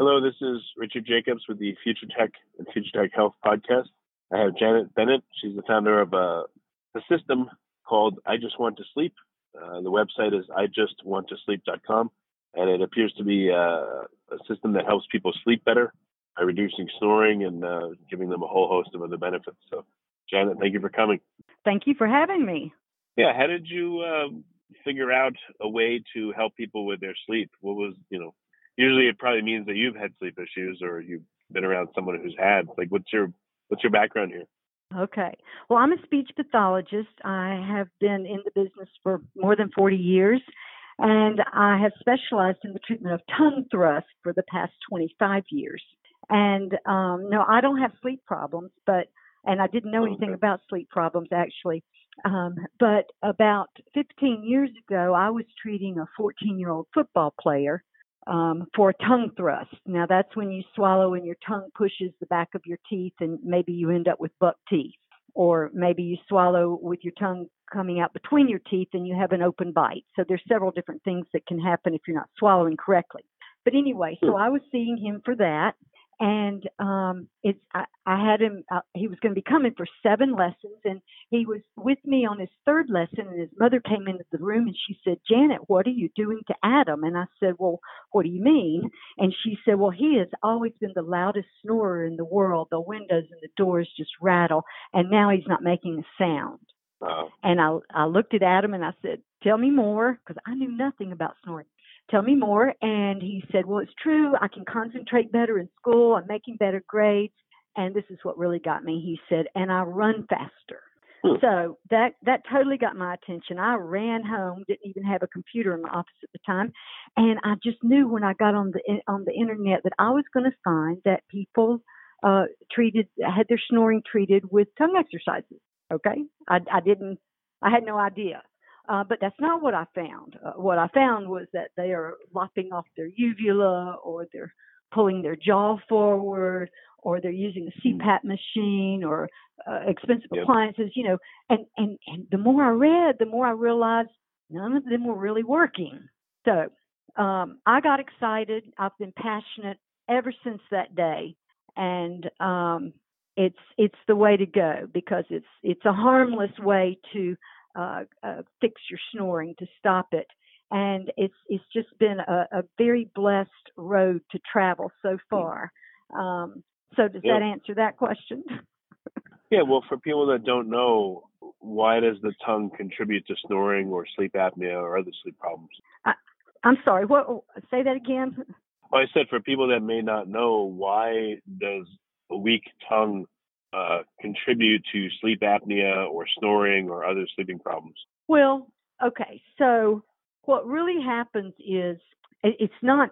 Hello, this is Richard Jacobs with the Future Tech and Future Tech Health podcast. I have Janet Bennett. She's the founder of a, a system called I Just Want to Sleep. Uh, the website is ijustwanttosleep.com, and it appears to be uh, a system that helps people sleep better by reducing snoring and uh, giving them a whole host of other benefits. So, Janet, thank you for coming. Thank you for having me. Yeah, how did you uh, figure out a way to help people with their sleep? What was, you know, usually it probably means that you've had sleep issues or you've been around someone who's had. Like, what's your what's your background here? Okay. Well, I'm a speech pathologist. I have been in the business for more than 40 years, and I have specialized in the treatment of tongue thrust for the past 25 years. And um, no, I don't have sleep problems, but and I didn't know anything about sleep problems actually. Um, but about 15 years ago, I was treating a 14 year old football player um, for a tongue thrust. Now that's when you swallow and your tongue pushes the back of your teeth, and maybe you end up with buck teeth, or maybe you swallow with your tongue coming out between your teeth and you have an open bite. So there's several different things that can happen if you're not swallowing correctly. But anyway, so I was seeing him for that, and um it's I, I had him uh, he was going to be coming for seven lessons and he was with me on his third lesson and his mother came into the room and she said janet what are you doing to adam and i said well what do you mean and she said well he has always been the loudest snorer in the world the windows and the doors just rattle and now he's not making a sound Wow. and I I looked at Adam and I said, "Tell me more," because I knew nothing about snoring tell me more. And he said, well, it's true. I can concentrate better in school. I'm making better grades. And this is what really got me. He said, and I run faster. Hmm. So that that totally got my attention. I ran home, didn't even have a computer in my office at the time, and I just knew when I got on the on the internet that I was going to find that people uh, treated had their snoring treated with tongue exercises. Okay, I, I didn't, I had no idea. Uh, but that's not what I found. Uh, what I found was that they are lopping off their uvula or they're pulling their jaw forward or they're using a Hmm. CPAP machine or uh, expensive Yep. appliances, you know. And, and, and the more I read, the more I realized none of them were really working. So um, I got excited. I've been passionate ever since that day. And um, it's it's the way to go because it's it's a harmless way to uh, uh, fix your snoring to stop it. And it's it's just been a, a very blessed road to travel so far. Um, so does Yeah. that answer that question? Yeah, well, for people that don't know, why does the tongue contribute to snoring or sleep apnea or other sleep problems? I'm sorry. What? Say that again. Well, I said for people that may not know, why does a weak tongue uh, contribute to sleep apnea or snoring or other sleeping problems? Well, okay. So what really happens is it- it's not.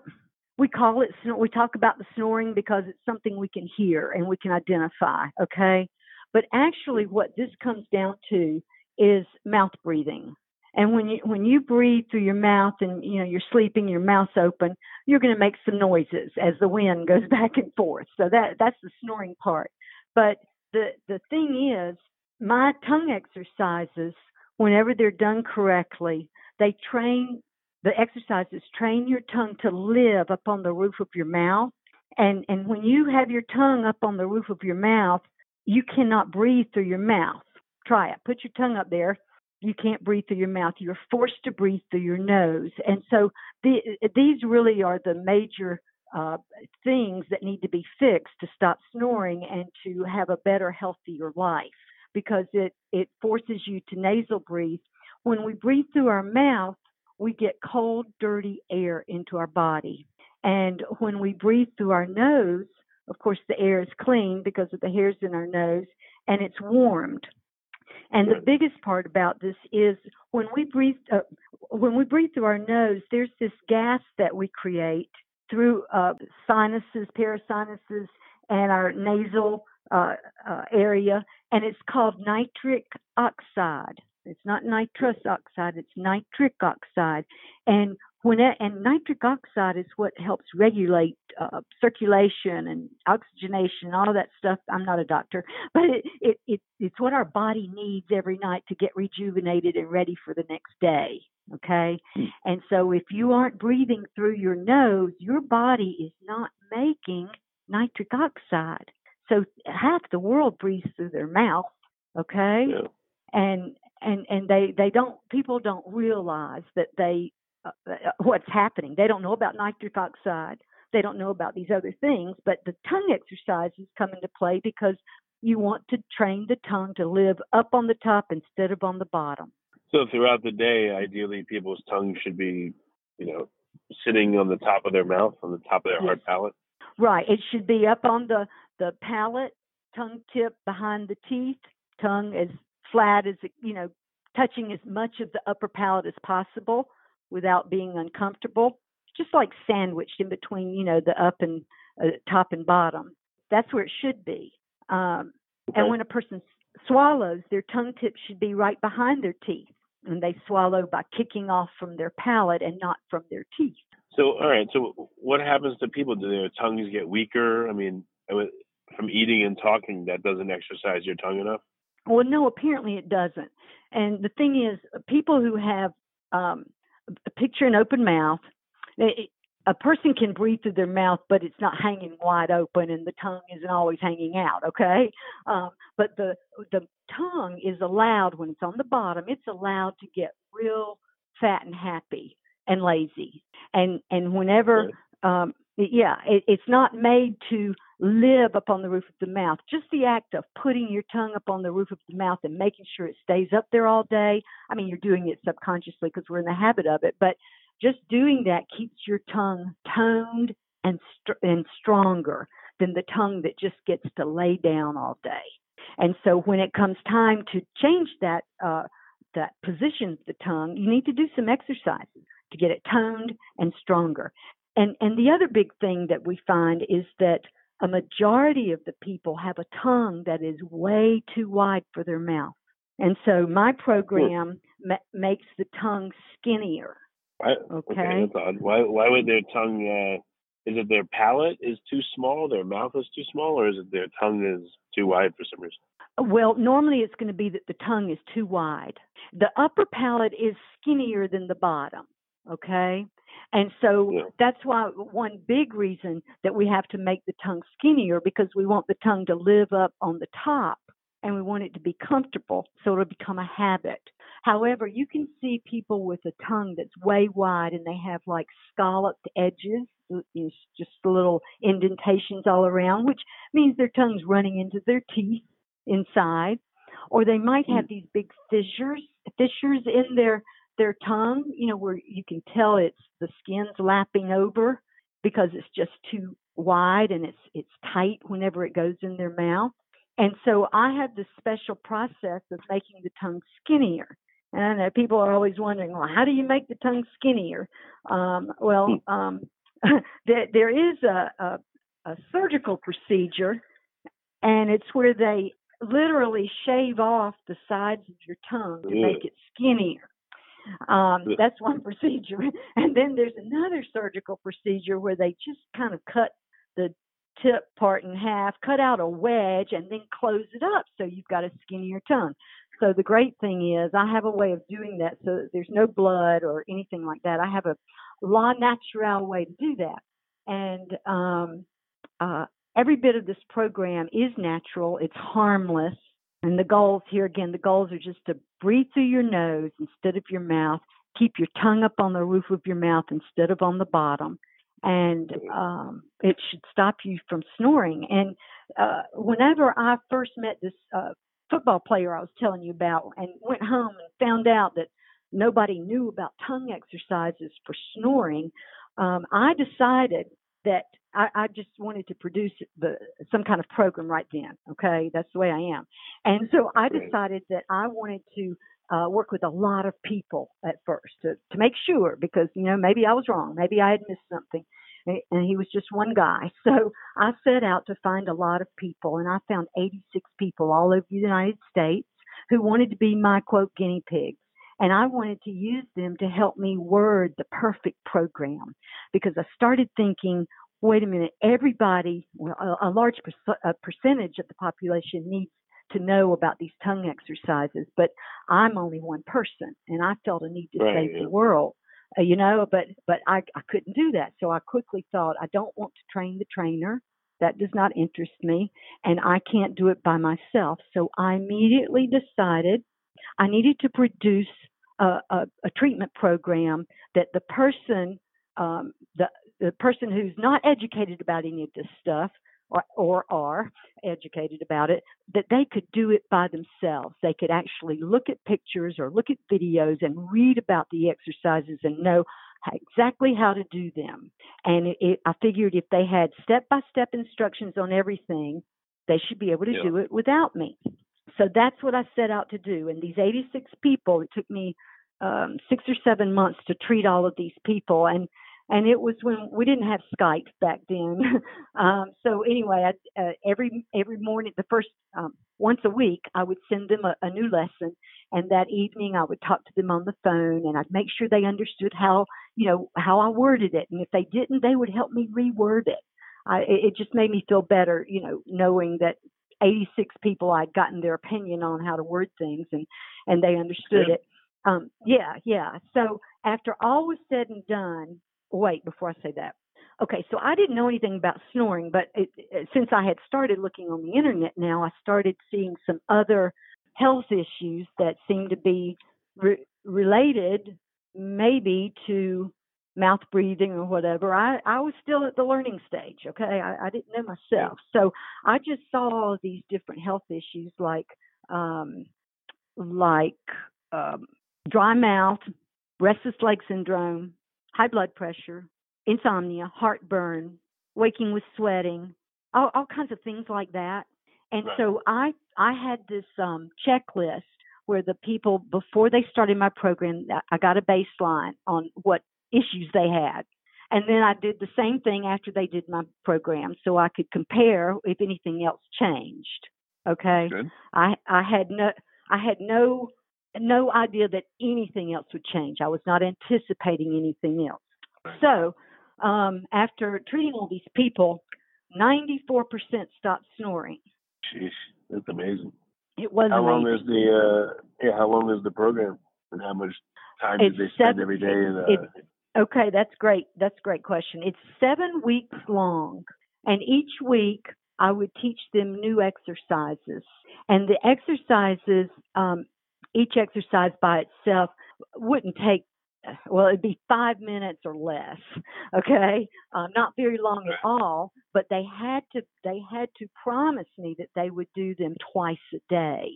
We call it. snor- We talk about the snoring because it's something we can hear and we can identify. Okay, but actually, what this comes down to is mouth breathing. And when you when you breathe through your mouth and you know you're sleeping, your mouth's open, you're going to make some noises as the wind goes back and forth. So that that's the snoring part. But the the thing is, my tongue exercises, whenever they're done correctly, they train the exercises train your tongue to live up on the roof of your mouth. And and when you have your tongue up on the roof of your mouth, you cannot breathe through your mouth. Try it. Put your tongue up there. You can't breathe through your mouth. You're forced to breathe through your nose. And so the, these really are the major uh, things that need to be fixed to stop snoring and to have a better, healthier life because it, it forces you to nasal breathe. When we breathe through our mouth, we get cold, dirty air into our body. And when we breathe through our nose, of course, the air is clean because of the hairs in our nose and it's warmed. And the biggest part about this is when we breathe uh, when we breathe through our nose, there's this gas that we create through uh, sinuses, parasinuses, and our nasal uh, uh, area, and it's called nitric oxide. It's not nitrous oxide, it's nitric oxide. And when it, and nitric oxide is what helps regulate uh, circulation and oxygenation, and all of that stuff. I'm not a doctor, but it, it, it it's what our body needs every night to get rejuvenated and ready for the next day. Okay, mm. and so if you aren't breathing through your nose, your body is not making nitric oxide. So half the world breathes through their mouth. Okay, yeah. and and and they they don't people don't realize that they uh, uh, what's happening. They don't know about nitric oxide. They don't know about these other things. But the tongue exercises come into play because you want to train the tongue to live up on the top instead of on the bottom. So throughout the day, ideally, people's tongue should be, you know, sitting on the top of their mouth, on the top of their yes. hard palate. Right. It should be up on the the palate, tongue tip behind the teeth, tongue as flat as you know, touching as much of the upper palate as possible without being uncomfortable, just like sandwiched in between, you know, the up and uh, top and bottom. That's where it should be. Um, okay. And when a person swallows, their tongue tip should be right behind their teeth, and they swallow by kicking off from their palate and not from their teeth. So, all right. So, what happens to people? Do their tongues get weaker? I mean, from eating and talking, that doesn't exercise your tongue enough. Well, no, apparently it doesn't. And the thing is, people who have um, picture an open mouth. It, a person can breathe through their mouth, but it's not hanging wide open, and the tongue isn't always hanging out. Okay, um, but the the tongue is allowed when it's on the bottom. It's allowed to get real fat and happy and lazy, and and whenever um, yeah, it, it's not made to live up on the roof of the mouth. Just the act of putting your tongue up on the roof of the mouth and making sure it stays up there all day. I mean, you're doing it subconsciously because we're in the habit of it, but just doing that keeps your tongue toned and st- and stronger than the tongue that just gets to lay down all day. And so when it comes time to change that uh, that position of the tongue, you need to do some exercises to get it toned and stronger. And and the other big thing that we find is that a majority of the people have a tongue that is way too wide for their mouth. And so my program ma- makes the tongue skinnier. Okay. okay that's odd. Why, why would their tongue, uh, is it their palate is too small, their mouth is too small, or is it their tongue is too wide for some reason? Well, normally it's going to be that the tongue is too wide. The upper palate is skinnier than the bottom. Okay. And so yeah. that's why one big reason that we have to make the tongue skinnier because we want the tongue to live up on the top and we want it to be comfortable so it'll become a habit. However, you can see people with a tongue that's way wide and they have like scalloped edges, it's just little indentations all around, which means their tongue's running into their teeth inside. Or they might have mm. these big fissures, fissures in their their tongue, you know, where you can tell it's the skin's lapping over because it's just too wide and it's it's tight whenever it goes in their mouth. And so I have this special process of making the tongue skinnier. And I know people are always wondering, well, how do you make the tongue skinnier? Um, well, hmm. um, there, there is a, a, a surgical procedure, and it's where they literally shave off the sides of your tongue to make it skinnier. Um, that's one procedure. And then there's another surgical procedure where they just kind of cut the tip part in half, cut out a wedge, and then close it up so you've got a skinnier tongue. So the great thing is I have a way of doing that so that there's no blood or anything like that. I have a la natural way to do that. And um, uh, every bit of this program is natural, it's harmless. And the goals here again, the goals are just to breathe through your nose instead of your mouth, keep your tongue up on the roof of your mouth instead of on the bottom. And um, it should stop you from snoring. And uh, whenever I first met this uh, football player I was telling you about and went home and found out that nobody knew about tongue exercises for snoring, um, I decided that I, I just wanted to produce the some kind of program right then. Okay, that's the way I am, and so I decided that I wanted to uh, work with a lot of people at first to to make sure because you know maybe I was wrong, maybe I had missed something, and he was just one guy. So I set out to find a lot of people, and I found 86 people all over the United States who wanted to be my quote guinea pigs. And I wanted to use them to help me word the perfect program because I started thinking, wait a minute, everybody, well, a, a large per- a percentage of the population needs to know about these tongue exercises, but I'm only one person and I felt a need to right, save yeah. the world. Uh, you know, but but I, I couldn't do that. So I quickly thought I don't want to train the trainer. That does not interest me, and I can't do it by myself. So I immediately decided I needed to produce a, a, a treatment program that the person, um, the the person who's not educated about any of this stuff or, or are educated about it, that they could do it by themselves. They could actually look at pictures or look at videos and read about the exercises and know exactly how to do them. And it, it, I figured if they had step by step instructions on everything, they should be able to yeah. do it without me. So that's what I set out to do. And these 86 people, it took me um, six or seven months to treat all of these people. And and it was when we didn't have Skype back then. um, so anyway, I, uh, every every morning, the first um, once a week, I would send them a, a new lesson, and that evening I would talk to them on the phone, and I'd make sure they understood how you know how I worded it, and if they didn't, they would help me reword it. I, it just made me feel better, you know, knowing that 86 people I'd gotten their opinion on how to word things, and and they understood yeah. it. Um, yeah, yeah. So after all was said and done, wait before I say that. Okay, so I didn't know anything about snoring, but it, it, since I had started looking on the internet now, I started seeing some other health issues that seemed to be re- related maybe to mouth breathing or whatever. I, I was still at the learning stage, okay? I, I didn't know myself. So I just saw all these different health issues like um like um dry mouth, restless leg syndrome, high blood pressure, insomnia, heartburn, waking with sweating, all, all kinds of things like that. And right. so I I had this um, checklist where the people before they started my program, I got a baseline on what issues they had. And then I did the same thing after they did my program so I could compare if anything else changed. Okay. Good. I I had no I had no no idea that anything else would change. I was not anticipating anything else. So, um, after treating all these people, 94% stopped snoring. Jeez, that's amazing. It was. How amazing. long is the uh, yeah? How long is the program, and how much time it's do they spend seven, every day? In, uh, it, okay, that's great. That's a great question. It's seven weeks long, and each week I would teach them new exercises, and the exercises um, each exercise by itself wouldn't take well it'd be five minutes or less okay? Uh, not very long at all but they had to they had to promise me that they would do them twice a day.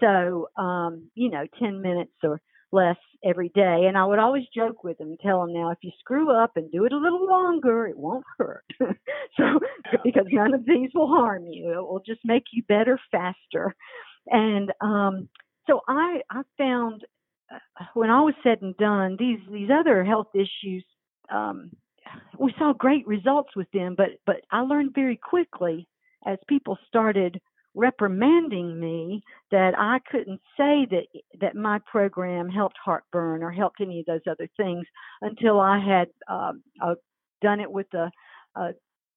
So um you know 10 minutes or less every day and i would always joke with them tell them now if you screw up and do it a little longer it won't hurt. So because none of these will harm you it will just make you better faster. And um so I I found uh, when all was said and done, these these other health issues, um, we saw great results with them. But but I learned very quickly as people started reprimanding me that I couldn't say that that my program helped heartburn or helped any of those other things until I had um, uh, done it with a, a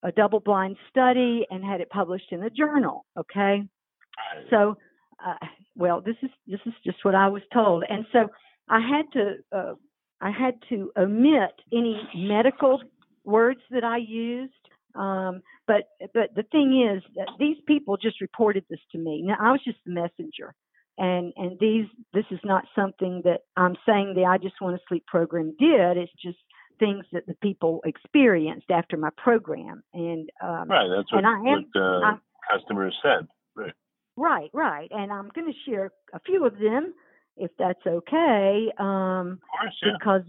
a double blind study and had it published in a journal. Okay, so uh, well, this is this is just what I was told, and so I had to uh, I had to omit any medical words that I used. Um, but but the thing is that these people just reported this to me. Now I was just the messenger, and and these this is not something that I'm saying the I Just Want to Sleep program did. It's just things that the people experienced after my program. And um, right, that's what, and I am, what uh, customers said. Right. Right, right. And I'm going to share a few of them if that's okay. Um, of course, yeah. Because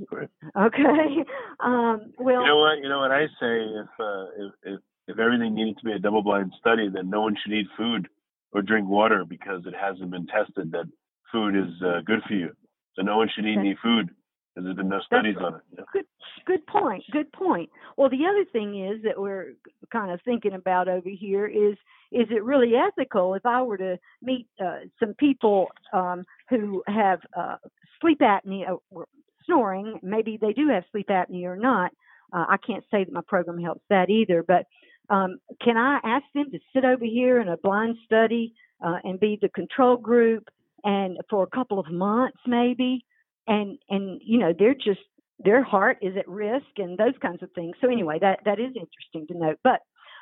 okay. Um, well, you know what? You know what I say. If, uh, if if if everything needed to be a double-blind study, then no one should eat food or drink water because it hasn't been tested that food is uh, good for you. So no one should eat any food because there's been no studies on it. Yeah. Good, good point. Good point. Well, the other thing is that we're kind of thinking about over here is is it really ethical if I were to meet uh, some people um, who have uh, sleep apnea or snoring? Maybe they do have sleep apnea or not. Uh, I can't say that my program helps that either, but um, can I ask them to sit over here in a blind study uh, and be the control group and for a couple of months maybe? And and you know they're just their heart is at risk and those kinds of things. So anyway, that that is interesting to note. But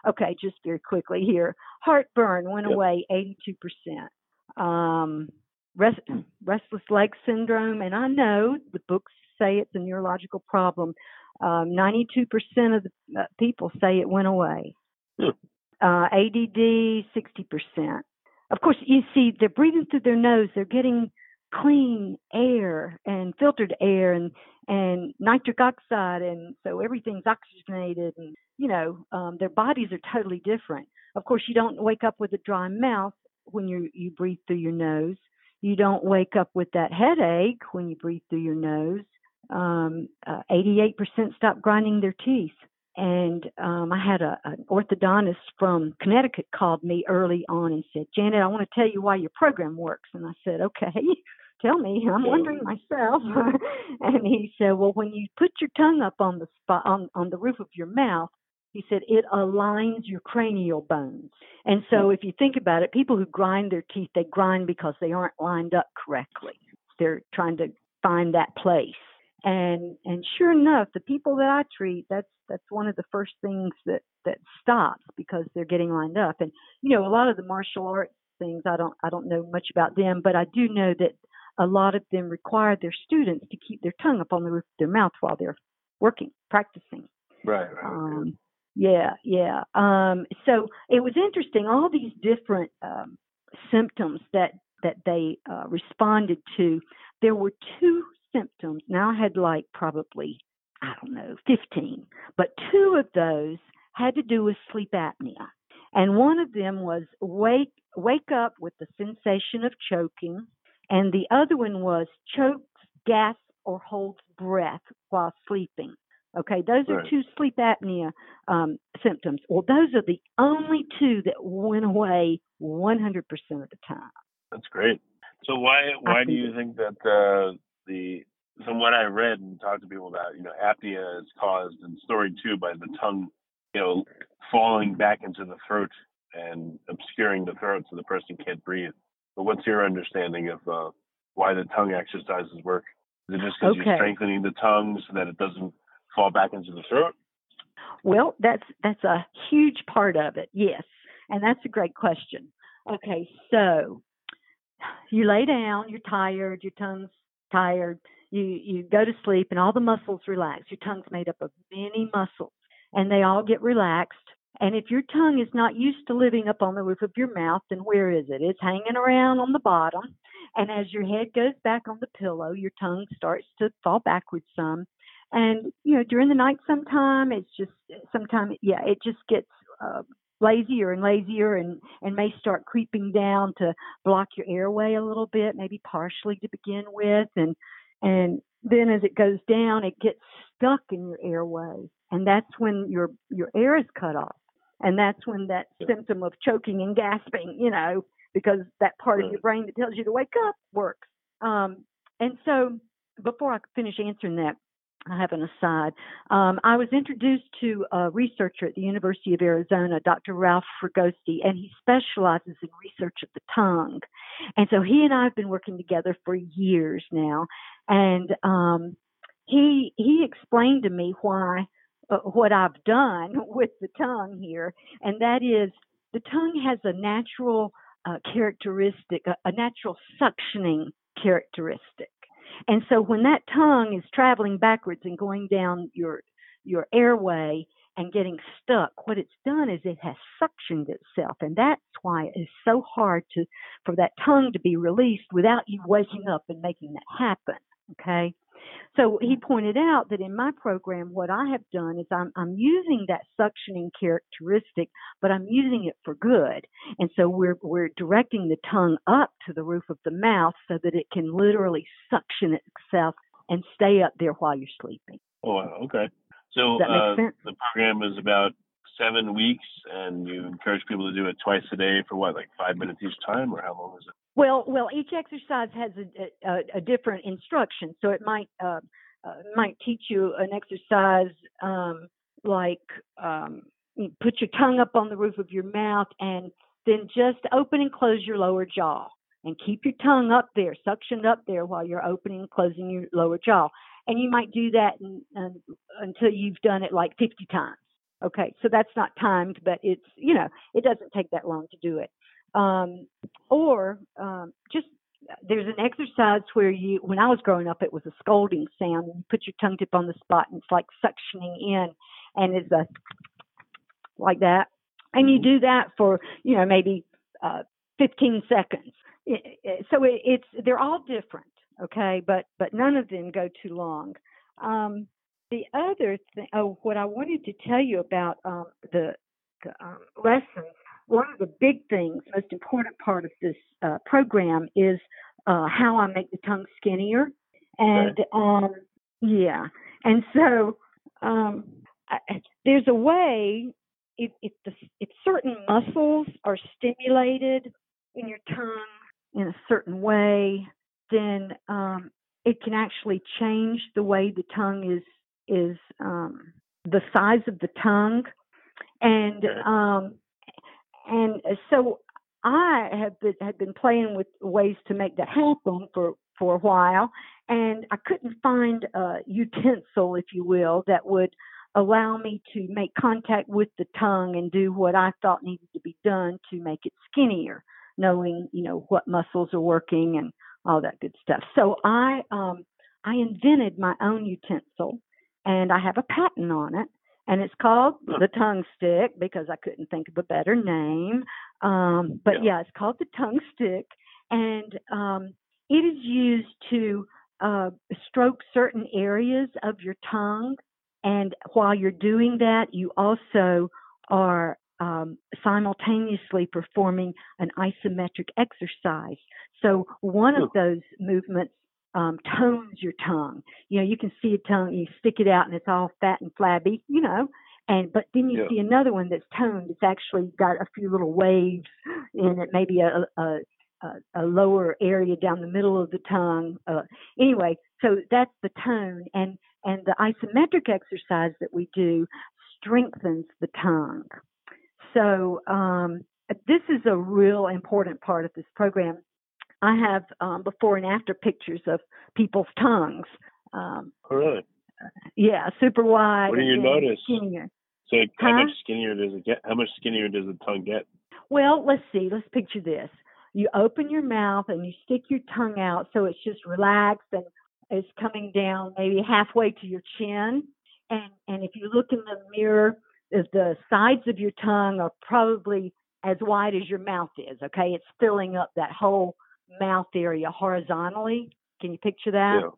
okay, just very quickly here, heartburn went yep. away 82 percent. Um, rest, restless leg syndrome, and I know the books say it's a neurological problem. Um, 92% of the uh, people say it went away. Hmm. Uh, ADD, 60%. Of course, you see, they're breathing through their nose. They're getting clean air and filtered air and and nitric oxide and so everything's oxygenated and you know um, their bodies are totally different. Of course you don't wake up with a dry mouth when you you breathe through your nose. You don't wake up with that headache when you breathe through your nose. Um, uh, 88% stop grinding their teeth. And um, I had a, an orthodontist from Connecticut called me early on and said, Janet, I want to tell you why your program works. And I said, okay tell me. I'm wondering myself. and he said, well, when you put your tongue up on the spot on on the roof of your mouth, he said it aligns your cranial bones. And so mm. if you think about it, people who grind their teeth, they grind because they aren't lined up correctly. They're trying to find that place. And and sure enough, the people that I treat, that's that's one of the first things that that stops because they're getting lined up. And you know, a lot of the martial arts things I don't I don't know much about them, but I do know that a lot of them require their students to keep their tongue up on the roof of their mouth while they're working, practicing. Right, right. Um, yeah, yeah. Um, so it was interesting. All these different um, symptoms that that they uh, responded to. There were two symptoms. Now I had like probably I don't know, 15, but two of those had to do with sleep apnea. And one of them was wake wake up with the sensation of choking and the other one was chokes, gasps, or holds breath while sleeping. Okay, those are two sleep apnea um, symptoms. Well, those are the only two that went away 100% of the time. That's great. So why why do you think that uh, the from what I read and talked to people about, you know, apnea is caused in story two by the tongue, you know, falling back into the throat and obscuring the throat so the person can't breathe. But what's your understanding of uh, why the tongue exercises work? Is it just because okay. you're strengthening the tongue so that it doesn't fall back into the throat? Well, that's that's a huge part of it. Yes, and that's a great question. Okay, so you lay down, you're tired, your tongue's tired. You you go to sleep, and all the muscles relax. Your tongue's made up of many muscles, and they all get relaxed. And if your tongue is not used to living up on the roof of your mouth, then where is it? It's hanging around on the bottom. And as your head goes back on the pillow, your tongue starts to fall backwards some. And, you know, during the night sometime, it's just, sometimes, yeah, it just gets uh, lazier and lazier and, and may start creeping down to block your airway a little bit, maybe partially to begin with. And, and then as it goes down, it gets stuck in your airway. And that's when your, your air is cut off and that's when that symptom of choking and gasping, you know, because that part of your brain that tells you to wake up works. Um, and so, before I finish answering that, I have an aside. Um, I was introduced to a researcher at the University of Arizona, Dr. Ralph Fregosi, and he specializes in research of the tongue. And so he and I have been working together for years now. And um, he he explained to me why what I've done with the tongue here, and that is the tongue has a natural uh, characteristic, a, a natural suctioning characteristic. And so when that tongue is traveling backwards and going down your your airway and getting stuck, what it's done is it has suctioned itself, and that's why it is so hard to for that tongue to be released without you waking up and making that happen. Okay, so he pointed out that in my program, what I have done is I'm, I'm using that suctioning characteristic, but I'm using it for good. And so we're, we're directing the tongue up to the roof of the mouth so that it can literally suction itself and stay up there while you're sleeping. Oh, okay. So uh, the program is about seven weeks, and you encourage people to do it twice a day for what, like five minutes each time, or how long is it? Well, well, each exercise has a, a, a different instruction, so it might uh, uh, might teach you an exercise um, like um, put your tongue up on the roof of your mouth and then just open and close your lower jaw and keep your tongue up there, suctioned up there while you're opening and closing your lower jaw. And you might do that in, in, until you've done it like 50 times. Okay, so that's not timed, but it's you know it doesn't take that long to do it. Um, or um, just there's an exercise where you when I was growing up it was a scolding sound. You put your tongue tip on the spot and it's like suctioning in, and it's a like that, and you mm-hmm. do that for you know maybe uh, 15 seconds. It, it, so it, it's they're all different, okay, but but none of them go too long. Um, the other thing, oh, what I wanted to tell you about um, the, the um, lessons, one of the big things, most important part of this uh, program is uh, how I make the tongue skinnier. And okay. um, yeah, and so um, I, there's a way if, if, the, if certain muscles are stimulated in your tongue in a certain way, then um, it can actually change the way the tongue is is um, the size of the tongue, and um, and so I have been had been playing with ways to make that happen for for a while, and I couldn't find a utensil, if you will, that would allow me to make contact with the tongue and do what I thought needed to be done to make it skinnier, knowing you know what muscles are working and all that good stuff. So I um, I invented my own utensil and I have a patent on it. And it's called the tongue stick because I couldn't think of a better name. Um, but yeah. yeah. it's called the tongue stick, and um, it is used to uh, stroke certain areas of your tongue. And while you're doing that, you also are um, simultaneously performing an isometric exercise. So one of those movements um, tones your tongue. You know, you can see a tongue, you stick it out and it's all fat and flabby, you know, and but then you yeah. see another one that's toned. It's actually got a few little waves in it, maybe a, a, a, a lower area down the middle of the tongue. Uh, anyway, so that's the tone, and and the isometric exercise that we do strengthens the tongue. So um, this is a real important part of this program I have um, before and after pictures of people's tongues. Um, oh, really? Yeah, super wide. What do you notice? Skinnier. So how huh? much skinnier does it get? How much skinnier does the tongue get? Well, let's see. Let's picture this. You open your mouth and you stick your tongue out so it's just relaxed and it's coming down maybe halfway to your chin. And and if you look in the mirror, the sides of your tongue are probably as wide as your mouth is. Okay, it's filling up that whole mouth area horizontally. Can you picture that? Yeah.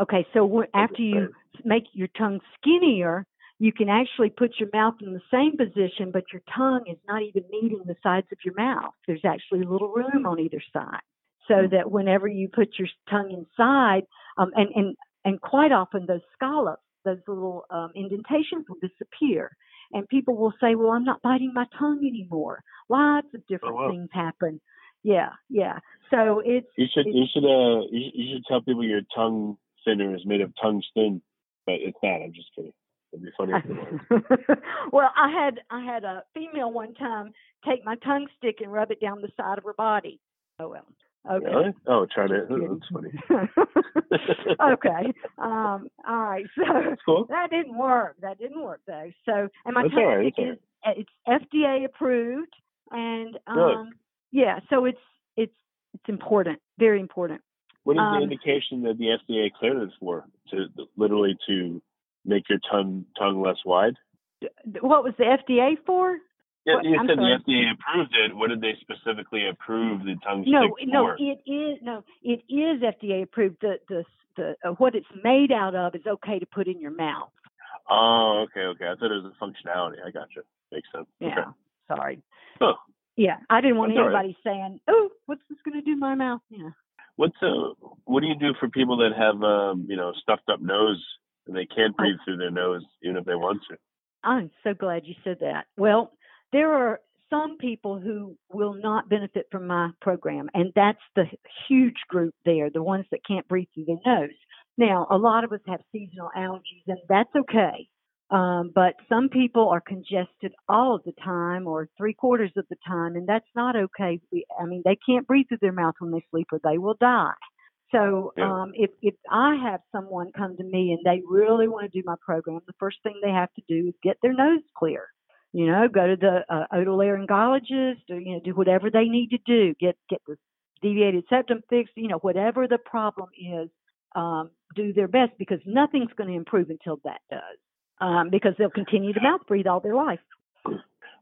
Okay, so after you make your tongue skinnier, you can actually put your mouth in the same position, but your tongue is not even meeting the sides of your mouth. There's actually a little room on either side, so mm-hmm. that whenever you put your tongue inside, um, and and and quite often those scallops, those little um, indentations will disappear, and people will say, "Well, I'm not biting my tongue anymore." Lots of different oh, wow. things happen yeah, yeah. So it's you should it's, you should uh you, you should tell people your tongue thinner is made of tungsten. but it's not. I'm just kidding. It'd be funny if it was. well, I had I had a female one time take my tongue stick and rub it down the side of her body. Oh well. Okay. Really? Oh, try to. Oh, that's funny. okay. Um. All right. So cool. that didn't work. That didn't work though. So and my that's tongue right, stick is it's FDA approved and um Good. Yeah. So it's it's it's important. Very important. What is Um, the indication that the FDA cleared it for? To literally to make your tongue tongue less wide? What was the FDA for? Yeah, you said the FDA approved it. What did they specifically approve the tongue No, stick no, for? it is no, it is FDA approved. The the the uh, what it's made out of is okay to put in your mouth. Oh, okay, okay. I thought it was a functionality. I got you. Makes sense. Yeah. Okay. Sorry. Huh. Yeah, I didn't want That's all right. anybody saying, "Oh, what's this going to do to my mouth?" Yeah. What's uh, what do you do for people that have um, you know, stuffed up nose and they can't breathe through their nose even if they want to? I'm so glad you said that. Well, there are some people who will not benefit from my program, and that's the huge group there, the ones that can't breathe through their nose. Now, a lot of us have seasonal allergies, and that's okay. Um, but some people are congested all of the time or three quarters of the time, and that's not okay. We- I mean, they can't breathe through their mouth when they sleep or they will die. So um, if if I have someone come to me and they really want to do my program, the first thing they have to do is get their nose clear. You know, go to the uh, otolaryngologist or you know do whatever they need to do. Get get the deviated septum fixed. You know, whatever the problem is, um, do their best because nothing's going to improve until that does. Um, because they'll continue to mouth breathe all their life.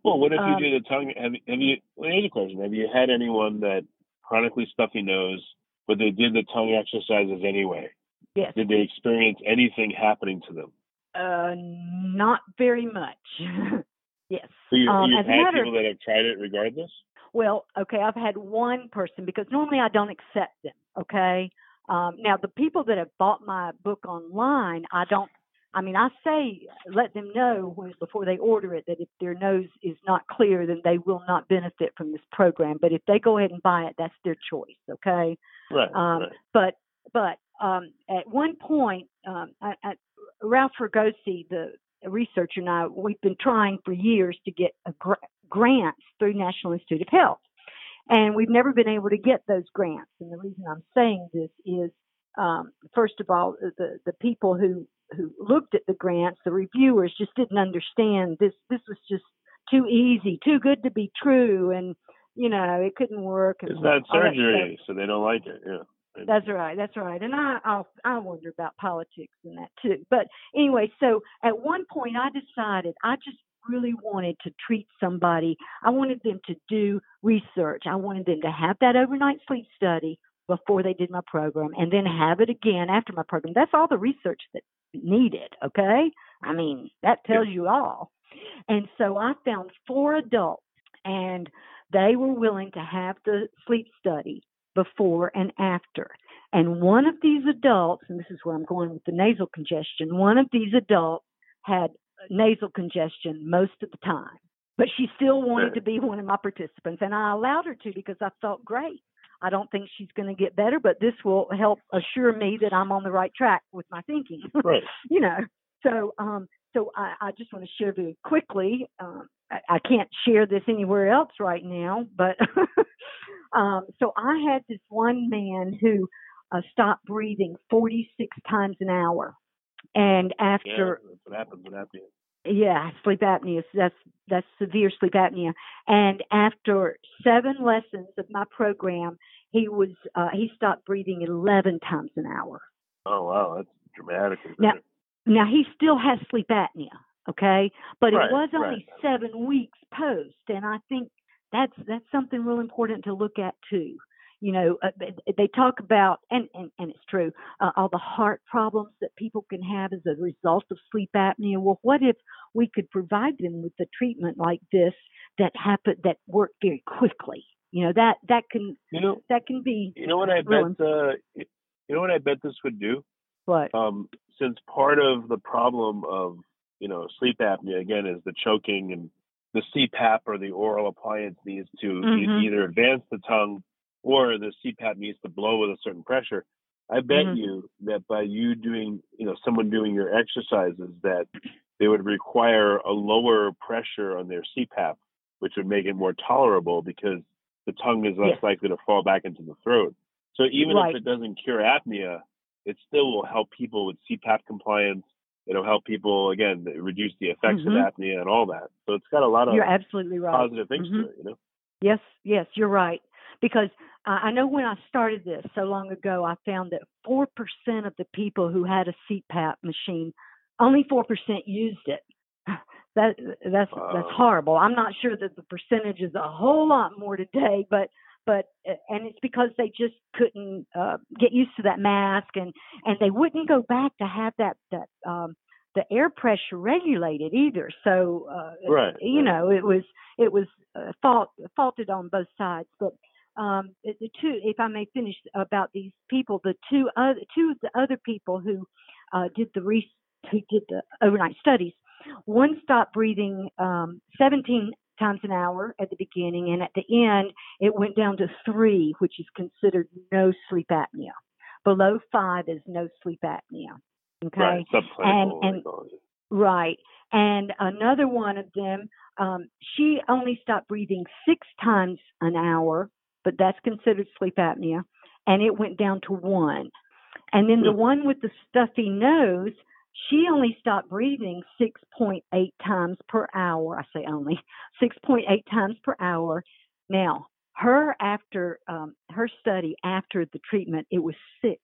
Well, what if you Um, do the tongue? Have, have you? Well, here's a question: Have you had anyone that chronically stuffy nose, but they did the tongue exercises anyway? Yes. Did they experience anything happening to them? Uh, not very much. yes. So you, Um, you've had people that have tried it regardless. Well, okay, I've had one person because normally I don't accept them. Okay. Um, now the people that have bought my book online, I don't. I mean, I say let them know when, before they order it that if their nose is not clear, then they will not benefit from this program. But if they go ahead and buy it, that's their choice. Okay. Right. Um, right. But but um, at one point, um, I, I, Ralph Fregosi, the researcher, and I, we've been trying for years to get a gr- grants through National Institute of Health, and we've never been able to get those grants. And the reason I'm saying this is, um, first of all, the the people who who looked at the grants, the reviewers, just didn't understand this. This was just too easy, too good to be true, and you know it couldn't work. It's not surgery, so they don't like it. Yeah. That's right. That's right. And I I'll, I wonder about politics and that too. But anyway, so at one point I decided I just really wanted to treat somebody. I wanted them to do research. I wanted them to have that overnight sleep study before they did my program and then have it again after my program. That's all the research that needed, okay? I mean, that tells you all. And so I found four adults and they were willing to have the sleep study before and after. And one of these adults, and this is where I'm going with the nasal congestion, one of these adults had nasal congestion most of the time. But she still wanted to be one of my participants, and I allowed her to because I felt great. I don't think she's going to get better, but this will help assure me that I'm on the right track with my thinking. Right. you know, so um, so I, I just want to share very quickly. Um, I, I can't share this anywhere else right now, but um, so I had this one man who uh, stopped breathing 46 times an hour, and Yeah. after That's what happens with apnea. yeah, sleep apnea. That's that's severe sleep apnea. And after seven lessons of my program, he was uh, he stopped breathing 11 times an hour. Oh wow, that's dramatic. Now-. Now he still has sleep apnea, okay, but Right, it was only right. seven weeks post, and I think that's that's something real important to look at too. You know, uh, they- they talk about, and and, and it's true, uh, all the heart problems that people can have as a result of sleep apnea. Well, what if we could provide them with a treatment like this that happened, that worked very quickly? You know, that that can You know, that can be you know what I bet. Uh, you know what I bet this would do. what Um, since part of the problem of you know sleep apnea again is the choking and the CPAP or the oral appliance needs to Mhm. either advance the tongue or the CPAP needs to blow with a certain pressure. I bet Mhm. you that by you doing, you know, someone doing your exercises, that they would require a lower pressure on their CPAP, which would make it more tolerable because the tongue is less Yes. likely to fall back into the throat. So even Right. if it doesn't cure apnea, it still will help people with CPAP compliance. It'll help people again reduce the effects Mhm. of apnea and all that. So it's got a lot of You're absolutely right. positive things Mhm. to it, you know. Yes, yes, you're right. Because uh, I know when I started this so long ago, I found that 4% of the people who had a CPAP machine, only 4% used it. That that's Wow. that's horrible. I'm not sure that the percentage is a whole lot more today, but but uh, and it's because they just couldn't uh, get used to that mask and and they wouldn't go back to have that that um the air pressure regulated either. So uh, Right, you right. know, it was it was uh, fault faulted on both sides. But um, the the two, if I may finish about these people, the two other two of the other people who uh, did the re- who did the overnight studies, one stopped breathing um, 17 times an hour at the beginning, and at the end it went down to three, which is considered no sleep apnea. Below five is no sleep apnea. Okay. Right, and- it. Right. And another one of them, um, she only stopped breathing six times an hour, but that's considered sleep apnea, and it went down to one. And then the Hmm. one with the stuffy nose, she only stopped breathing 6.8 times per hour. I say only 6.8 times per hour. Now, her after um, her study after the treatment, it was six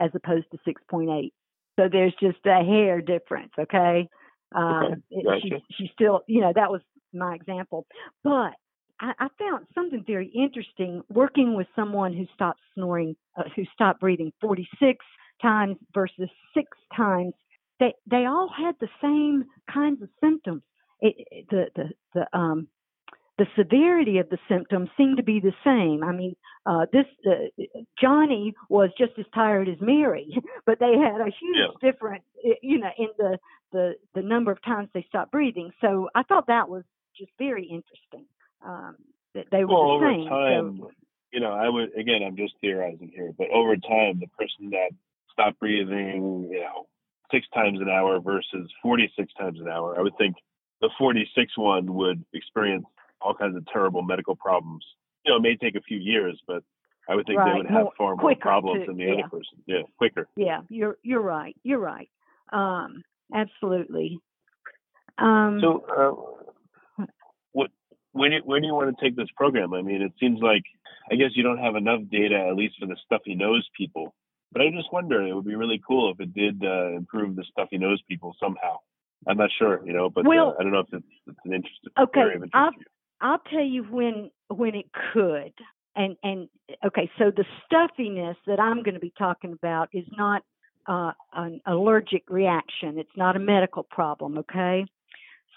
as opposed to 6.8. So there's just a hair difference, okay? Um, Okay, it- gotcha. she, she still, you know, that was my example. But I, I found something very interesting working with someone who stopped snoring, uh, who stopped breathing 46 times versus six times. They they all had the same kinds of symptoms. It, it- the the the um the severity of the symptoms seemed to be the same. I mean, uh, this uh, Johnny was just as tired as Mary, but they had a huge difference, you know, in the the the number of times they stopped breathing. So I thought that was just very interesting. Um, that they were Well, the over same. time, so, you know, I would again, I'm just theorizing here, but over time, the person that stopped breathing, you know, six times an hour versus 46 times an hour, I would think the 46 one would experience all kinds of terrible medical problems. You know, it may take a few years, but I would think they would have more- far more problems too, than the yeah. other person. Yeah, quicker. yeah, you're you're right. You're right. Um, absolutely. Um, So, uh, what when do, when do you want to take this program? I mean, it seems like I guess you don't have enough data, at least for the stuffy nose people. But I just wonder, it would be really cool if it did uh, improve the stuffy nose people somehow. I'm not sure, you know, but Well- uh, I don't know if it's, it's an interest. Okay, of interest I'll-. I'll tell you when when it could. And and okay, so the stuffiness that I'm going to be talking about is not uh, an allergic reaction. It's not a medical problem. Okay,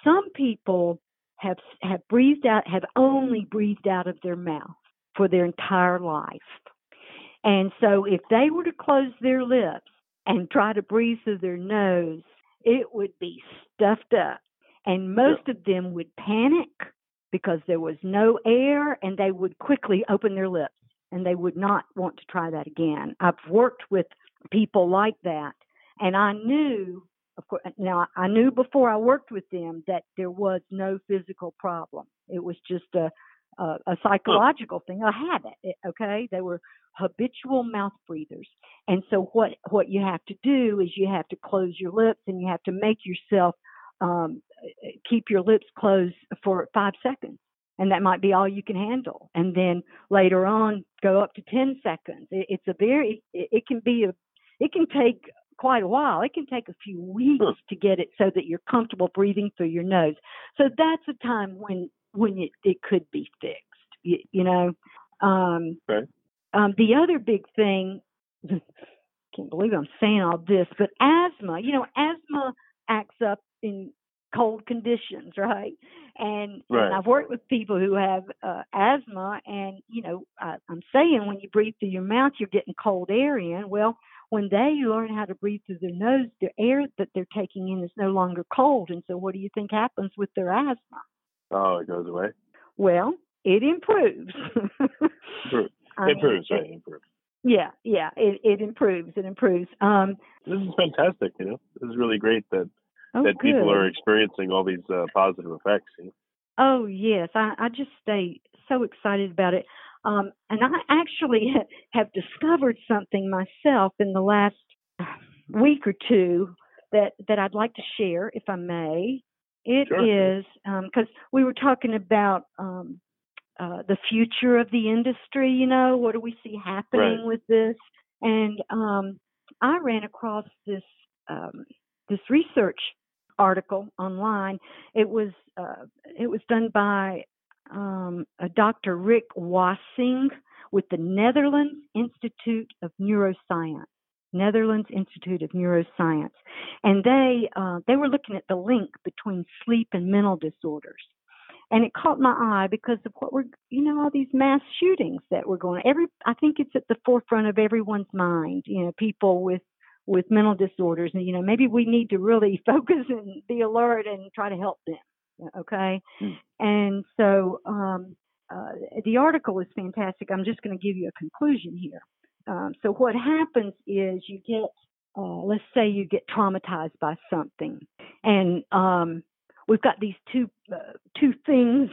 some people have have breathed out have only breathed out of their mouth for their entire life, and so if they were to close their lips and try to breathe through their nose, it would be stuffed up, and most of them would panic because there was no air and they would quickly open their lips and they would not want to try that again. I've worked with people like that and I knew of course now I knew before I worked with them that there was no physical problem. It was just a a, a psychological thing, a habit. Eh, okay, they were habitual mouth breathers, and so what what you have to do is you have to close your lips and you have to make yourself um, eh, eh, keep your lips closed for five seconds. And that might be all you can handle. And then later on, go up to 10 seconds. It, it's a very, it, it can be a, it can take quite a while. It can take a few weeks to get it so that you're comfortable breathing through your nose. So that's a time when, when it, it could be fixed, you, you know. Um, Okay. um, the other big thing, can't believe I'm saying all this, but asthma, you know, asthma acts up in cold conditions, right? And, Right. and I've worked with people who have uh, asthma, and you know, I, I'm saying when you breathe through your mouth, you're getting cold air in. Well, when they learn how to breathe through their nose, the air that they're taking in is no longer cold, and so what do you think happens with their asthma? Oh, it goes away. Well, it improves. Improves. I mean, it- right? Improves. yeah, yeah, it, it improves. It improves. Um, this is fantastic. You know, this is really great that oh, that good. people are experiencing all these uh, positive effects. You know? Oh yes, I, I just stay so excited about it. Um, and I actually have discovered something myself in the last week or two that that I'd like to share, if I may. It sure. is because um, we were talking about um, uh, the future of the industry. You know, what do we see happening right. with this? And um, I ran across this um, this research article online. It was uh, it was done by um, a Dr. Rick Wassing with the Netherlands Institute of Neuroscience. Netherlands Institute of Neuroscience, and they uh, they were looking at the link between sleep and mental disorders, and it caught my eye because of what we're you know all these mass shootings that we're going. Every I think it's at the forefront of everyone's mind. You know, people with with mental disorders, and you know maybe we need to really focus and be alert and try to help them. Okay, mm. and so um, uh, the article is fantastic. I'm just going to give you a conclusion here. Um, so what happens is you get, uh, let's say you get traumatized by something, and um, we've got these two uh, two things.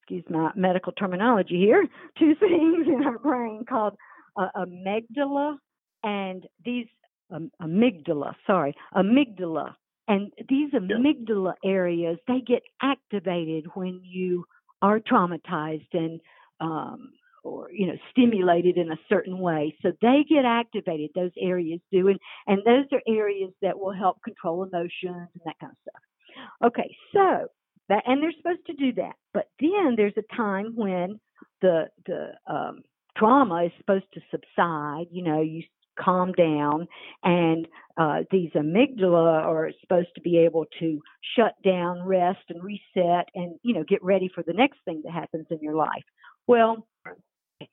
Excuse my medical terminology here. Two things in our brain called uh, amygdala, and these um, amygdala. Sorry, amygdala. And these amygdala areas, they get activated when you are traumatized and um, or you know stimulated in a certain way. So they get activated those areas do and and those are areas that will help control emotions and that kind of stuff. Okay so that and they're supposed to do that but then there's a time when the the um trauma is supposed to subside you know you calm down and uh, these amygdala are supposed to be able to shut down rest and reset and you know get ready for the next thing that happens in your life. Well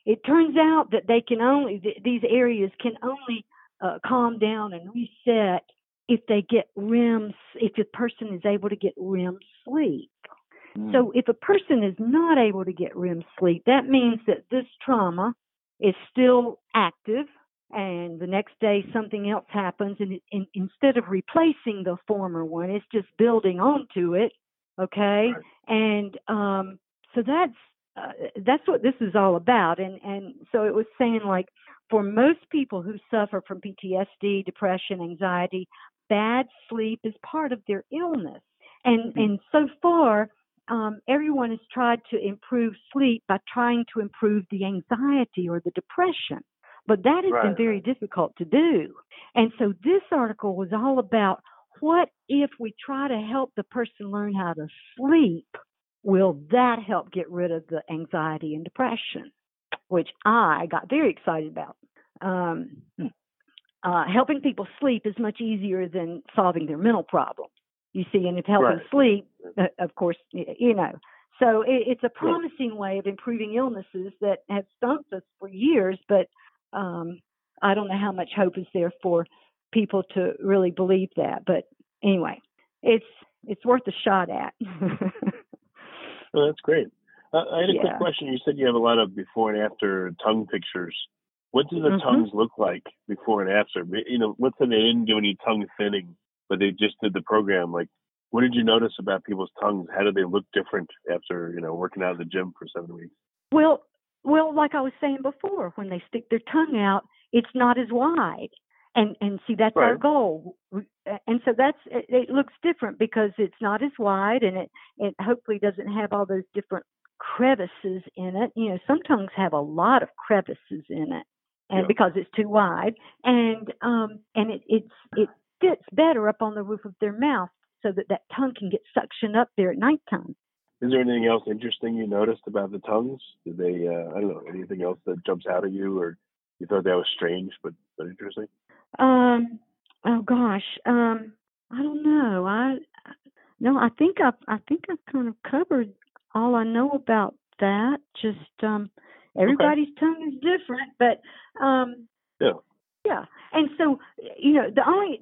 it turns out that they can only th- these areas can only uh, calm down and reset if they get REM if a person is able to get REM sleep. Mm. So if a person is not able to get REM sleep, that means that this trauma is still active and the next day something else happens and it, in, instead of replacing the former one it's just building onto it okay right. and um so that's uh, that's what this is all about. And and so it was saying like for most people who suffer from PTSD, depression, anxiety, bad sleep is part of their illness. And mm-hmm. and so far, um, everyone has tried to improve sleep by trying to improve the anxiety or the depression. But that has right. been very difficult to do. And so this article was all about what if we try to help the person learn how to sleep will that help get rid of the anxiety and depression, which I got very excited about. Um, uh, helping people sleep is much easier than solving their mental problems. You see, and if helping right. sleep, uh, of course, you know. So it, it's a promising way of improving illnesses that have stumped us for years, but um, I don't know how much hope is there for people to really believe that. But anyway, it's it's worth a shot at. Oh, that's great. Uh, I had a yeah. quick question. You said you have a lot of before and after tongue pictures. What do the mm-hmm. tongues look like before and after? You know, let's say they didn't do any tongue thinning, but they just did the program. Like, what did you notice about people's tongues? How do they look different after you know working out in the gym for seven weeks? Well, well, like I was saying before, when they stick their tongue out, it's not as wide and and see that's right. our goal and so that's it, it, looks different because it's not as wide and it it hopefully doesn't have all those different crevices in it. You know some tongues have a lot of crevices in it and yeah. because it's too wide and um and it it's it fits better up on the roof of their mouth so that that tongue can get suctioned up there at nighttime. Is there anything else interesting you noticed about the tongues? Did they uh, i don't know anything else that jumps out at you or you thought that was strange but but interesting um, oh gosh, um, I don't know. I no, I think I've I think I've kind of covered all I know about that. Just um, everybody's okay. tongue is different, but um, yeah, yeah. And so you know, the only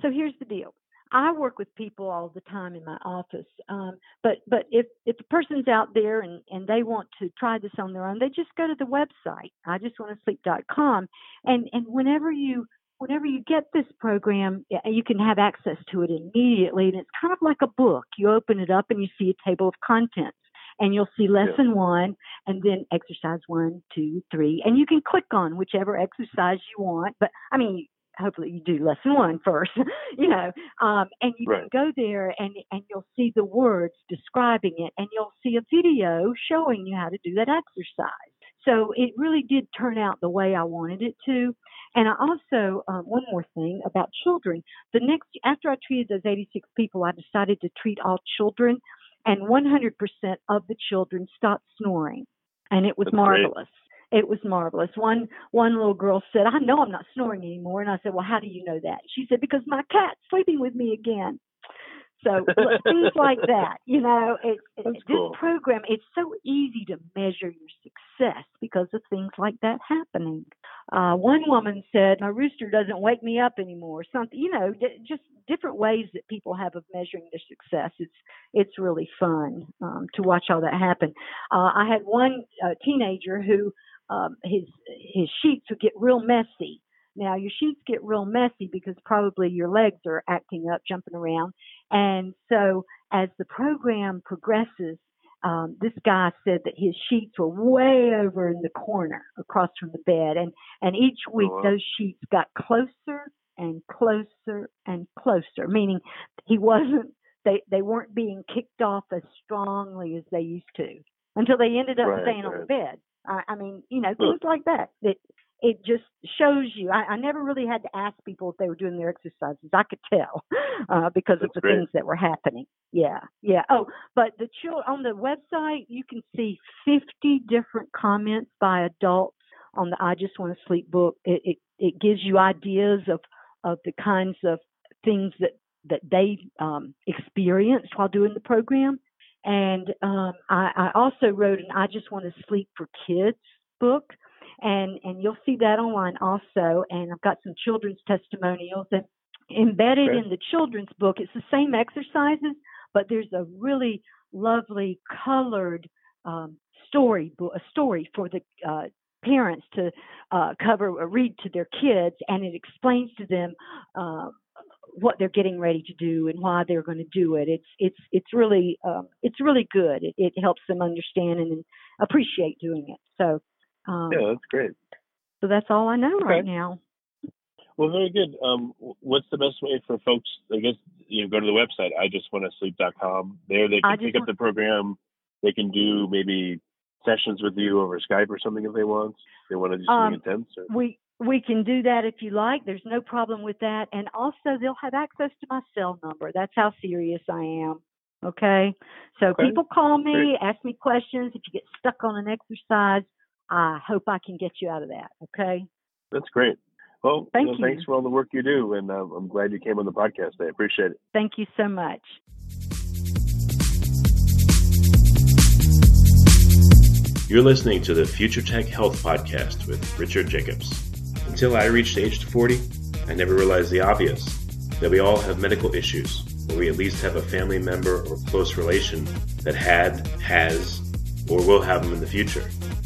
so here's the deal. I work with people all the time in my office. Um, but but if if a person's out there and and they want to try this on their own, they just go to the website. I just want to sleep.com, and and whenever you whenever you get this program, you can have access to it immediately, and it's kind of like a book. You open it up and you see a table of contents and you'll see lesson yeah. one and then exercise one, two, three, and you can click on whichever exercise you want. But I mean, hopefully you do lesson one first, you know, um, and you right. can go there and and you'll see the words describing it, and you'll see a video showing you how to do that exercise. So it really did turn out the way I wanted it to. And I also, um, one more thing about children. The next, after I treated those 86 people, I decided to treat all children and 100% of the children stopped snoring, and it was That's marvelous. Great. It was marvelous. One one little girl said, "I know I'm not snoring anymore," and I said, "Well, how do you know that?" She said, "Because my cat's sleeping with me again." So things like that, you know, it, it, this cool. program, it's so easy to measure your success because of things like that happening. Uh, one woman said, "My rooster doesn't wake me up anymore." Something, you know, d- just different ways that people have of measuring their success. It's it's really fun um, to watch all that happen. Uh, I had one uh, teenager who um, his his sheets would get real messy now your sheets get real messy because probably your legs are acting up, jumping around. And so as the program progresses, um, this guy said that his sheets were way over in the corner across from the bed. And, and each week oh, wow. those sheets got closer and closer and closer, meaning he wasn't, they, they weren't being kicked off as strongly as they used to until they ended up right, staying right. on the bed. I, I mean, you know, things like that. That it just shows you. I, I never really had to ask people if they were doing their exercises. I could tell uh, because That's of the great. things that were happening. Yeah, yeah. Oh, but the child on the website you can see 50 different comments by adults on the I Just Want to Sleep book. It it, it gives you ideas of of the kinds of things that that they um, experienced while doing the program. And um, I, I also wrote an I Just Want to Sleep for Kids book and and you'll see that online also. And I've got some children's testimonials and embedded Okay. in the children's book. It's the same exercises, but there's a really lovely colored um, story a story for the uh, parents to uh, cover or read to their kids, and it explains to them. Uh, what they're getting ready to do and why they're going to do it. It's it's it's really um, it's really good. It, it helps them understand and appreciate doing it. So um, Yeah, that's great. so that's all I know Okay. right now. Well, very good. Um, what's the best way for folks? I guess you know, go to the website. I just want to sleep sleep.com. There, they can pick up the program. They can do maybe sessions with you over Skype or something if they want. If they want to do something Um, intense. Or, We we can do that if you like. There's no problem with that. And also they'll have access to my cell number. That's how serious I am. Okay. So Okay. people call me, Great. ask me questions. If you get stuck on an exercise, I hope I can get you out of that. Okay. that's great. Well, Thank know, you. thanks for all the work you do, and uh, I'm glad you came on the podcast. I appreciate it. Thank you so much. You're listening to the Future Tech Health Podcast with Richard Jacobs. Until I reached age 40, I never realized the obvious that we all have medical issues, or we at least have a family member or close relation that had, has, or will have them in the future.